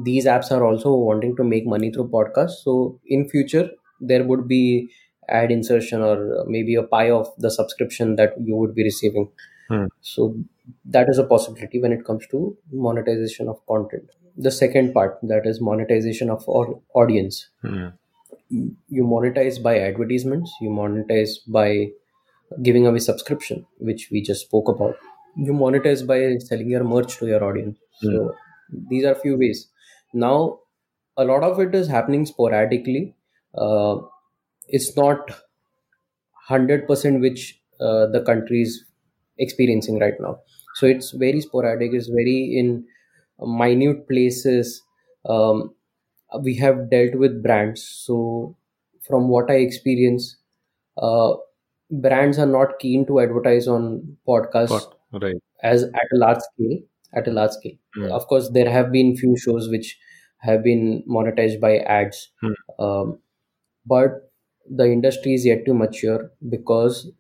these apps are also wanting to make money through podcasts. So in future, there would be ad insertion or maybe a pie of the subscription that you would be receiving. Hmm. So that is a possibility when it comes to monetization of content. The second part that is monetization of our audience. Hmm. You monetize by advertisements. You monetize by giving away subscription, which we just spoke about. You monetize by selling your merch to your audience. So these are few ways. Now, a lot of it is happening sporadically. Uh, it's not hundred percent which uh, the country is experiencing right now so it's very sporadic it's very in minute places um, we have dealt with brands so from what i experience uh, brands are not keen to advertise on podcasts? Right. as at a large scale at a large scale Hmm. of course there have been few shows which have been monetized by ads Hmm. um, but the industry is yet to mature because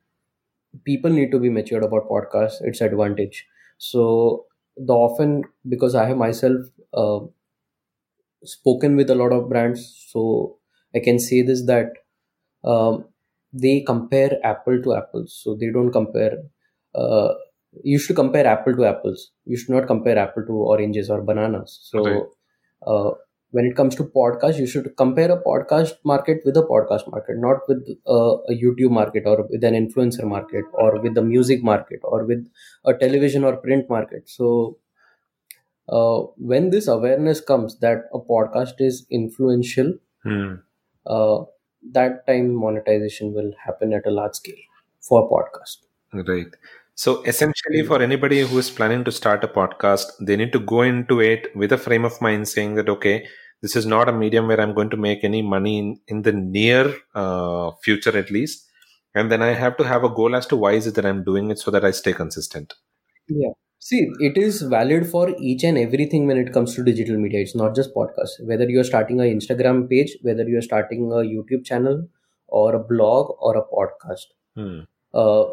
people need to be matured about podcasts its advantage. So the often because i have myself uh, spoken with a lot of brands so i can say this that um, they compare apple to apples. So they don't compare uh, you should compare apple to apples. You should not compare apple to oranges or bananas. So Right. uh, when it comes to podcast you should compare a podcast market with a podcast market not with uh, a youtube market or with an influencer market or with the music market or with a television or print market so uh, when this awareness comes that a podcast is influential Hmm. uh, that time monetization will happen at a large scale for podcast Right. So essentially, for anybody who is planning to start a podcast, they need to go into it with a frame of mind saying that, okay, this is not a medium where I'm going to make any money in, in the near uh, future, at least. And then I have to have a goal as to why is it that I'm doing it so that I stay consistent. yeah see it is valid for each and everything when it comes to digital media it's not just podcast whether you're starting a instagram page whether you're starting a youtube channel or a blog or a podcast Hmm. uh,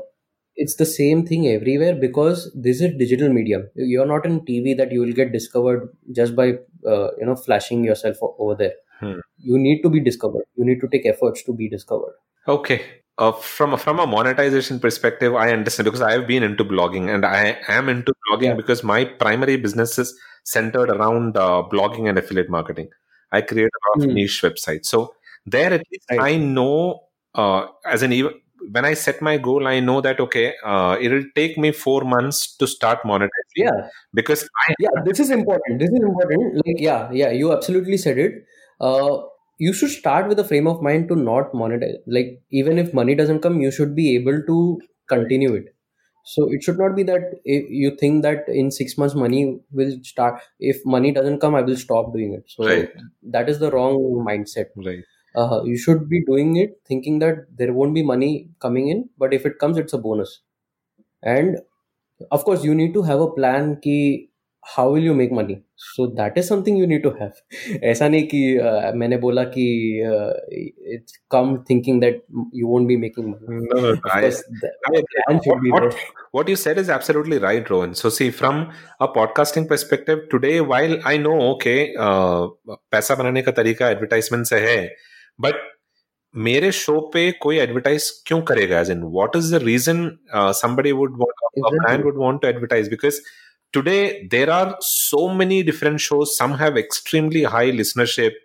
it's the same thing everywhere because this is digital medium you're not in tv that you will get discovered just by uh, you know flashing yourself o- over there Hmm. you need to be discovered you need to take efforts to be discovered Okay. Uh, from a, from a monetization perspective, I understand because I have been into blogging and I am into blogging Yeah. because my primary business is centered around uh, blogging and affiliate marketing. I create a lot of Hmm. niche websites. So there, at least Right. I know uh, as an even when I set my goal, I know that okay, uh, it will take me four months to start monetizing. Yeah. Because I yeah this is important. This is important. Like yeah yeah you absolutely said it. Uh, you should start with a frame of mind to not monetize. Like even if money doesn't come you should be able to continue it. So it should not be that if you think that in six months money will start if money doesn't come i will stop doing it. So Right. that is the wrong mindset. Right. Uh, you should be doing it thinking that there won't be money coming in but if it comes it's a bonus and of course you need to have a plan ki how will you make money so that is something you need to have ऐसा नहीं कि uh, मैंने बोला कि uh, it's come thinking that you won't be making money No, no, of I, the I plan should be What, there what, what you said is absolutely right, Rohan. So, see, from a podcasting perspective, today, while I know, okay, uh, पैसा बनाने का तरीका advertisement से है but मेरे show पे कोई advertise क्यों करेगा as in what is the reason somebody would want a Exactly. brand would want to advertise because today there are so many different shows some have extremely high listenership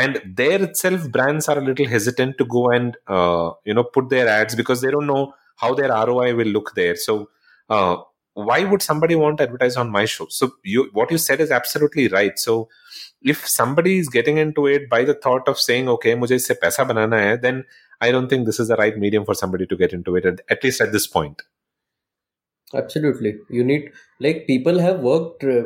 and there itself brands are a little hesitant to go and uh, you know put their ads because they don't know how their roi will look there so uh, why would somebody want to advertise on my show? So you what you said is absolutely right. So if somebody is getting into it by the thought of saying okay mujhe isse paisa banana hai then i don't think this is the right medium for somebody to get into it at, at least at this point. Absolutely. You need like people have worked uh,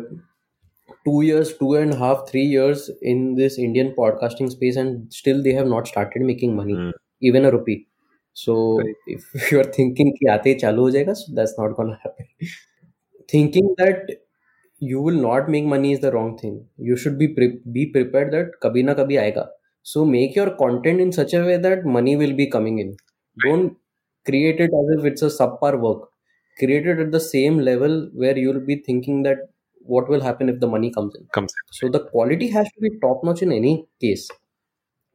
two years two and a half three years in this indian podcasting space and still they have not started making money mm. even a rupee. So if you are thinking कि आते ही चालू हो जाएगा so that's not gonna happen thinking that you will not make money is the wrong thing you should be be prepare that कभी ना कभी आएगा so make your content in such a way that money will be coming in don't create it as if it's a subpar work. Create it at the same level where you'll be thinking that what will happen if the money comes in. Comes in. So the quality has to be top notch in any case.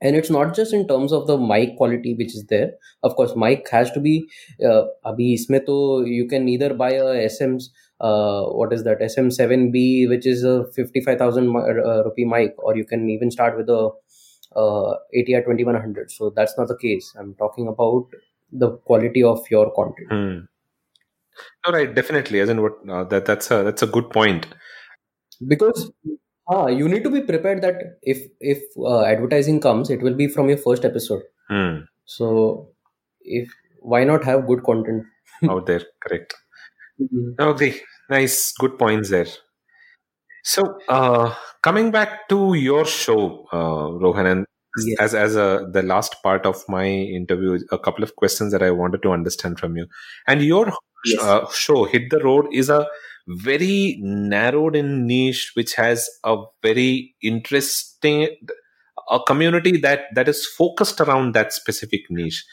And it's not just in terms of the mic quality which is there of course mic has to be uh, abhi isme to you can either buy a sm's uh, what is that sm7b which is a 55000 uh, rupee mic or you can even start with a uh, ATR 2100 so that's not the case i'm talking about the quality of your content Hmm. No, right, definitely. As in, what uh, that that's a that's a good point. because ah, you need to be prepared that if if uh, advertising comes it will be from your first episode Hmm. so if why not have good content (laughs) out there. Correct. Mhm. Okay, nice, good points there. So, uh, coming back to your show, uh, Rohan, and Yes. as as a the last part of my interview, a couple of questions that I wanted to understand from you. And your Yes. uh, show, Hit the Road, is a very narrowed in niche, which has a very interesting a community that that is focused around that specific niche.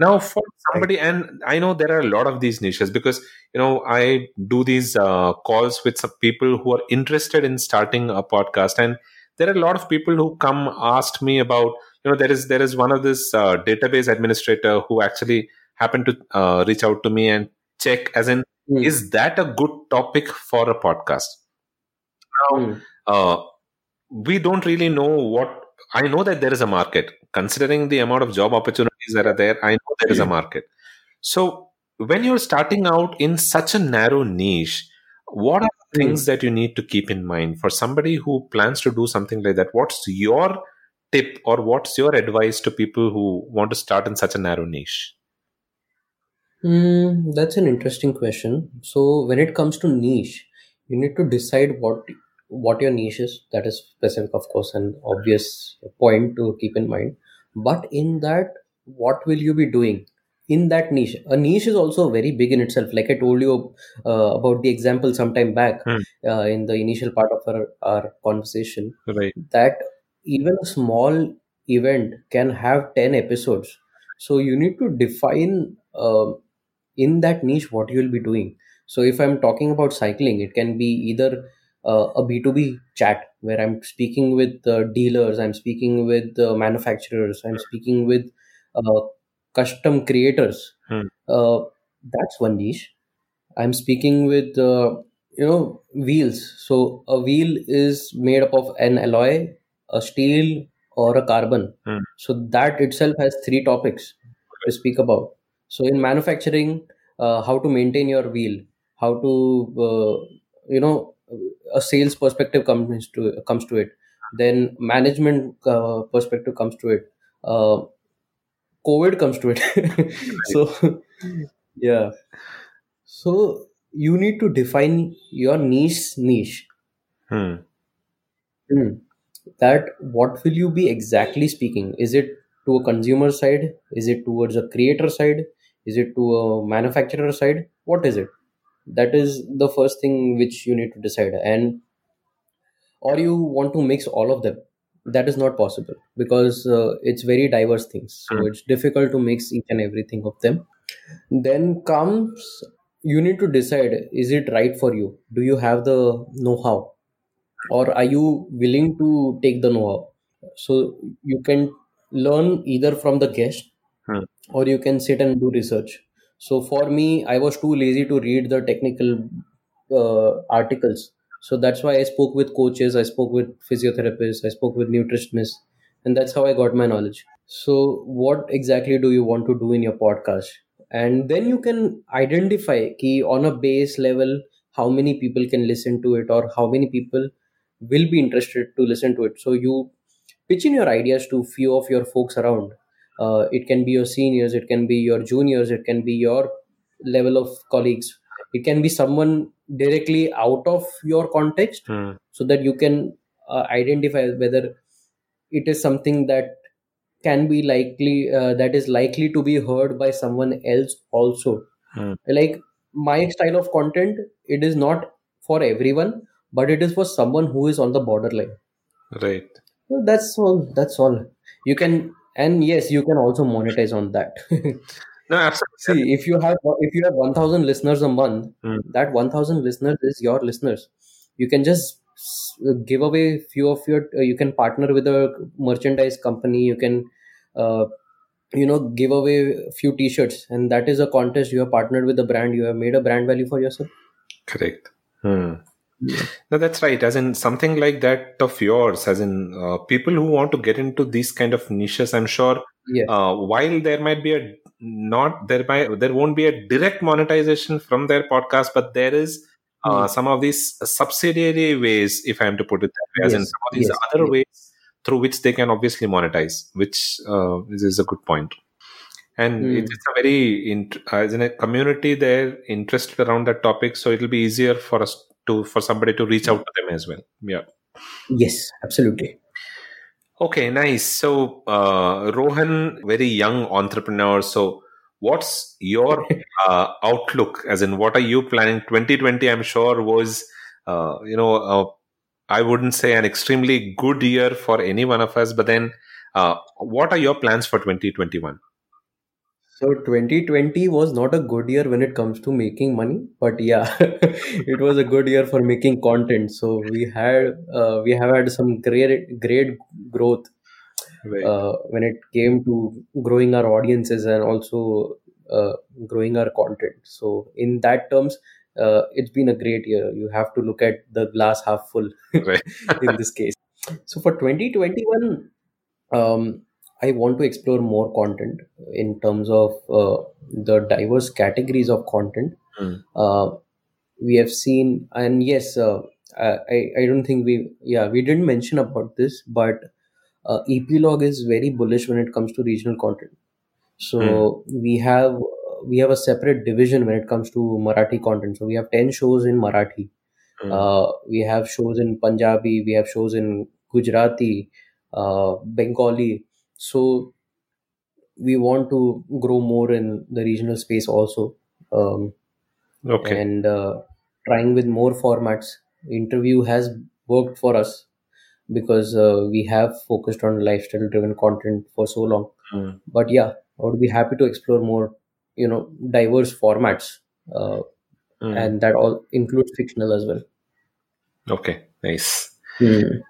Now, for somebody, and I know there are a lot of these niches because you know i do these uh, calls with some people who are interested in starting a podcast and there are a lot of people who come asked me about you know there is there is one of this uh, database administrator who actually happened to uh, reach out to me and check as in Mm. is that a good topic for a podcast? Mm. uh, we don't really know what i know that there is a market. Considering the amount of job opportunities that are there i know there is a market. So when you're starting out in such a narrow niche what are the things that you need to keep in mind? For somebody who plans to do something like that what's your tip or what's your advice to people who want to start in such a narrow niche Mm, that's an interesting question. So when it comes to niche, you need to decide what what your niche is. That is specific, of course, an obvious point to keep in mind. But in that, what will you be doing in that niche? A niche is also very big in itself. Like I told you uh, about the example sometime back Hmm. uh, in the initial part of our, our conversation, right that even a small event can have 10 episodes. So you need to define um in that niche what you will be doing. So if I'm talking about cycling, it can be either uh, a B2B chat where I'm speaking with uh, dealers, I'm speaking with uh, manufacturers, I'm speaking with uh, custom creators. Hmm. Uh, that's one niche. I'm speaking with uh, you know wheels. So a wheel is made up of an alloy, a steel, or a carbon. Hmm. So that itself has three topics to speak about. So in manufacturing, uh, how to maintain your wheel, how to uh, you know a sales perspective comes to comes to it. Then management uh, perspective comes to it. Uh, COVID comes to it. (laughs) so yeah. So you need to define your niche niche. hmm. Hmm. That what will you be exactly speaking? Is it to a consumer side? Is it towards a creator side? Is it to a manufacturer side? What is it? That is the first thing which you need to decide. And or you want to mix all of them. That is not possible because uh, it's very diverse things. So Hmm. it's difficult to mix each and everything of them. Then comes you need to decide is it right for you? Do you have the know-how? or are you willing to take the know-how so you can learn either from the guest Hmm. Or you can sit and do research. So for me i was too lazy to read the technical uh, articles. So that's why i spoke with coaches i spoke with physiotherapists i spoke with nutritionists and that's how i got my knowledge. So what exactly do you want to do in your podcast? And then you can identify key on a base level how many people can listen to it or how many people will be interested to listen to it. So you pitch in your ideas to few of your folks around uh, it can be your seniors it can be your juniors it can be your level of colleagues. It can be someone directly out of your context Hmm. so that you can uh, identify whether it is something that can be likely uh, that is likely to be heard by someone else also. Hmm. like my style of content it is not for everyone but it is for someone who is on the borderline. Right. So that's all that's all. You can and yes you can also monetize on that. No (laughs) absolutely. See if you have if you have 1000 listeners a month Hmm. that 1000 listeners is your listeners. You can just give away few of your uh, you can partner with a merchandise company. You can uh, you know give away a few t-shirts. And that is a contest. You have partnered with the brand. You have made a brand value for yourself. Correct. Hmm. No, that's right. As in something like that of yours, as in uh, people who want to get into these kind of niches, I'm sure. yeah Uh, while there might be a not there might there won't be a direct monetization from their podcast, but there is uh, Hmm. some of these subsidiary ways, if I am to put it that way, as in some of these yes, other yes. ways through which they can obviously monetize, which uh, is, a good and Mm. it's a very int- as in a community there interested around that topic so it'll be easier for us to for somebody to reach out to them as well. Yeah. Yes, absolutely. okay nice. So uh, rohan very young entrepreneur. So what's your (laughs) uh, outlook? As in what are you planning? 2020 i'm sure was uh, you know uh, i wouldn't say an extremely good year for any one of us but then uh, what are your plans for 2021 So 2020 was not a good year when it comes to making money, but yeah, (laughs) it was a good year for making content. So we had uh, we have had some great great growth right uh, when it came to growing our audiences and also uh, growing our content. So in that terms, uh, it's been a great year. You have to look at the glass half full right (laughs) in this case. So for 2021, um, I want to explore more content in terms of uh, the diverse categories of content. Hmm. Uh, we have seen, and yes, uh, I, I don't think we, yeah, we didn't mention about this, but uh, Epilogue is very bullish when it comes to regional content. So we have we have a separate division when it comes to Marathi content. So we have ten shows in Marathi. Uh, we have shows in Punjabi, we have shows in Gujarati, uh, Bengali. So we want to grow more in the regional space also, um, okay and uh, trying with more formats. Interview has worked for us because uh, we have focused on lifestyle-driven content for so long. Hmm. But yeah, I would be happy to explore more, you know, diverse formats, uh, Hmm. and that all includes fictional as well. okay nice Hmm.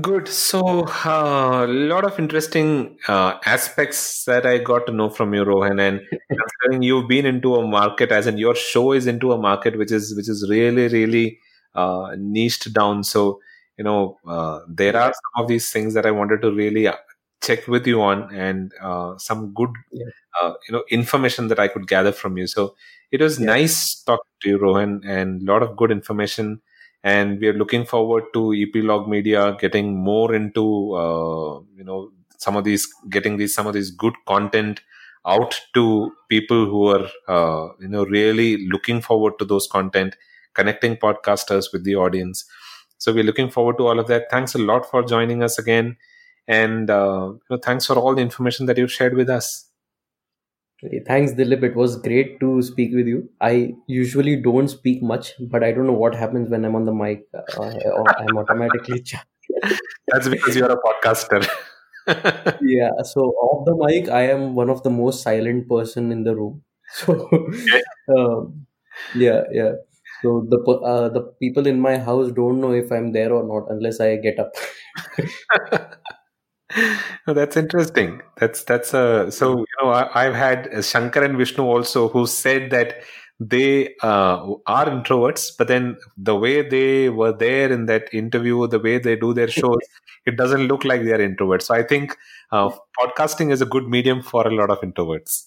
Good. So, a lot of interesting uh, aspects that I got to know from you, Rohan. And (laughs) considering you've been into a market, as in your show is into a market which is which is really, really uh, niched down. So, you know, uh, there are some of these things that I wanted to really uh, check with you on, and uh, some good, Yeah. uh, you know, information that I could gather from you. So, it was Yeah. nice talking to you, Rohan, and a lot of good information and we are looking forward to epilogue media getting more into uh, you know some of these getting these some of these good content out to people who are uh, you know really looking forward to those content connecting podcasters with the audience. So we're looking forward to all of that. Thanks a lot for joining us again. And uh, you know, thanks for all the information that you've shared with us Okay, Thanks, Dilip. It was great to speak with you. I usually don't speak much, but I don't know what happens when I'm on the mic. Uh, I'm automatically. (laughs) that's because you're a podcaster (laughs) yeah. So off the mic, I am one of the most silent person in the room. (laughs) So, um, yeah, yeah. So the uh, the people in my house don't know if I'm there or not unless I get up. (laughs) Oh, that's interesting. That's that's uh, so you know I, I've had Shankar and Vishnu also who said that they uh, are introverts, but then the way they were there in that interview, the way they do their shows, (laughs) it doesn't look like they are introverts. So I think uh, podcasting is a good medium for a lot of introverts.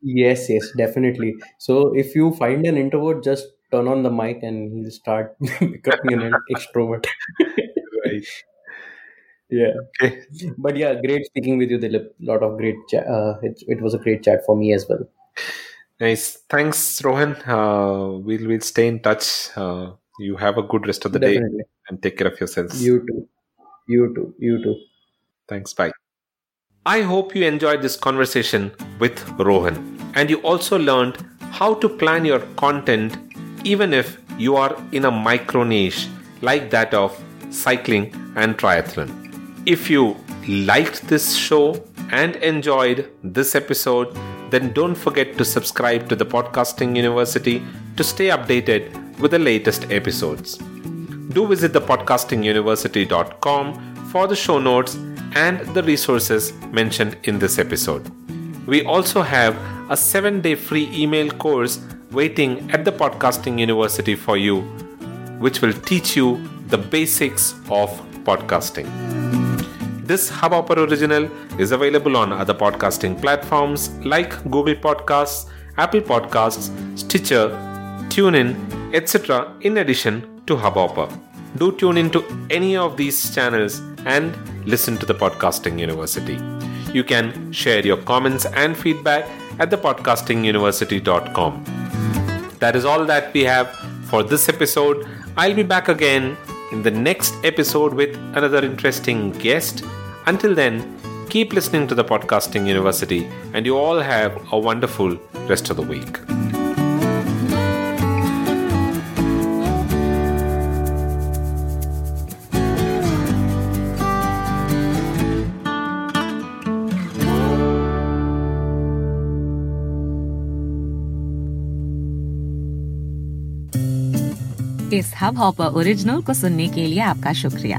Yes, yes, definitely. So if you find an introvert, just turn on the mic and he'll start (laughs) becoming an extrovert. Right. Yeah. (laughs) Okay. But yeah, great speaking with you, Dilip. Lot of great chat. Uh, it, it was a great chat for me as well. Nice. Thanks, Rohan. Uh, we'll we'll stay in touch. Uh, you have a good rest of the day Definitely. and take care of yourselves. You too. You too. You too. Thanks. Bye. I hope you enjoyed this conversation with Rohan and you also learned how to plan your content even if you are in a micro niche like that of cycling and triathlon. If you liked this show and enjoyed this episode, then don't forget to subscribe to the Podcasting University to stay updated with the latest episodes do visit thepodcastinguniversity.com for the show notes and the resources mentioned in this episode. We also have a seven day free email course waiting at the Podcasting University for you, which will teach you the basics of podcasting. This Hubhopper original is available on other podcasting platforms like Google Podcasts, Apple Podcasts, Stitcher, TuneIn, etc. in addition to Hubhopper. Do tune into any of these channels and listen to the Podcasting University. you can share your comments and feedback at thepodcastinguniversity.com. That is all that we have for this episode. I'll be back again in the next episode with another interesting guest. Until then, keep listening to the Podcasting University, and you all have a wonderful rest of the week. इस hub hopper original को सुनने के लिए आपका शुक्रिया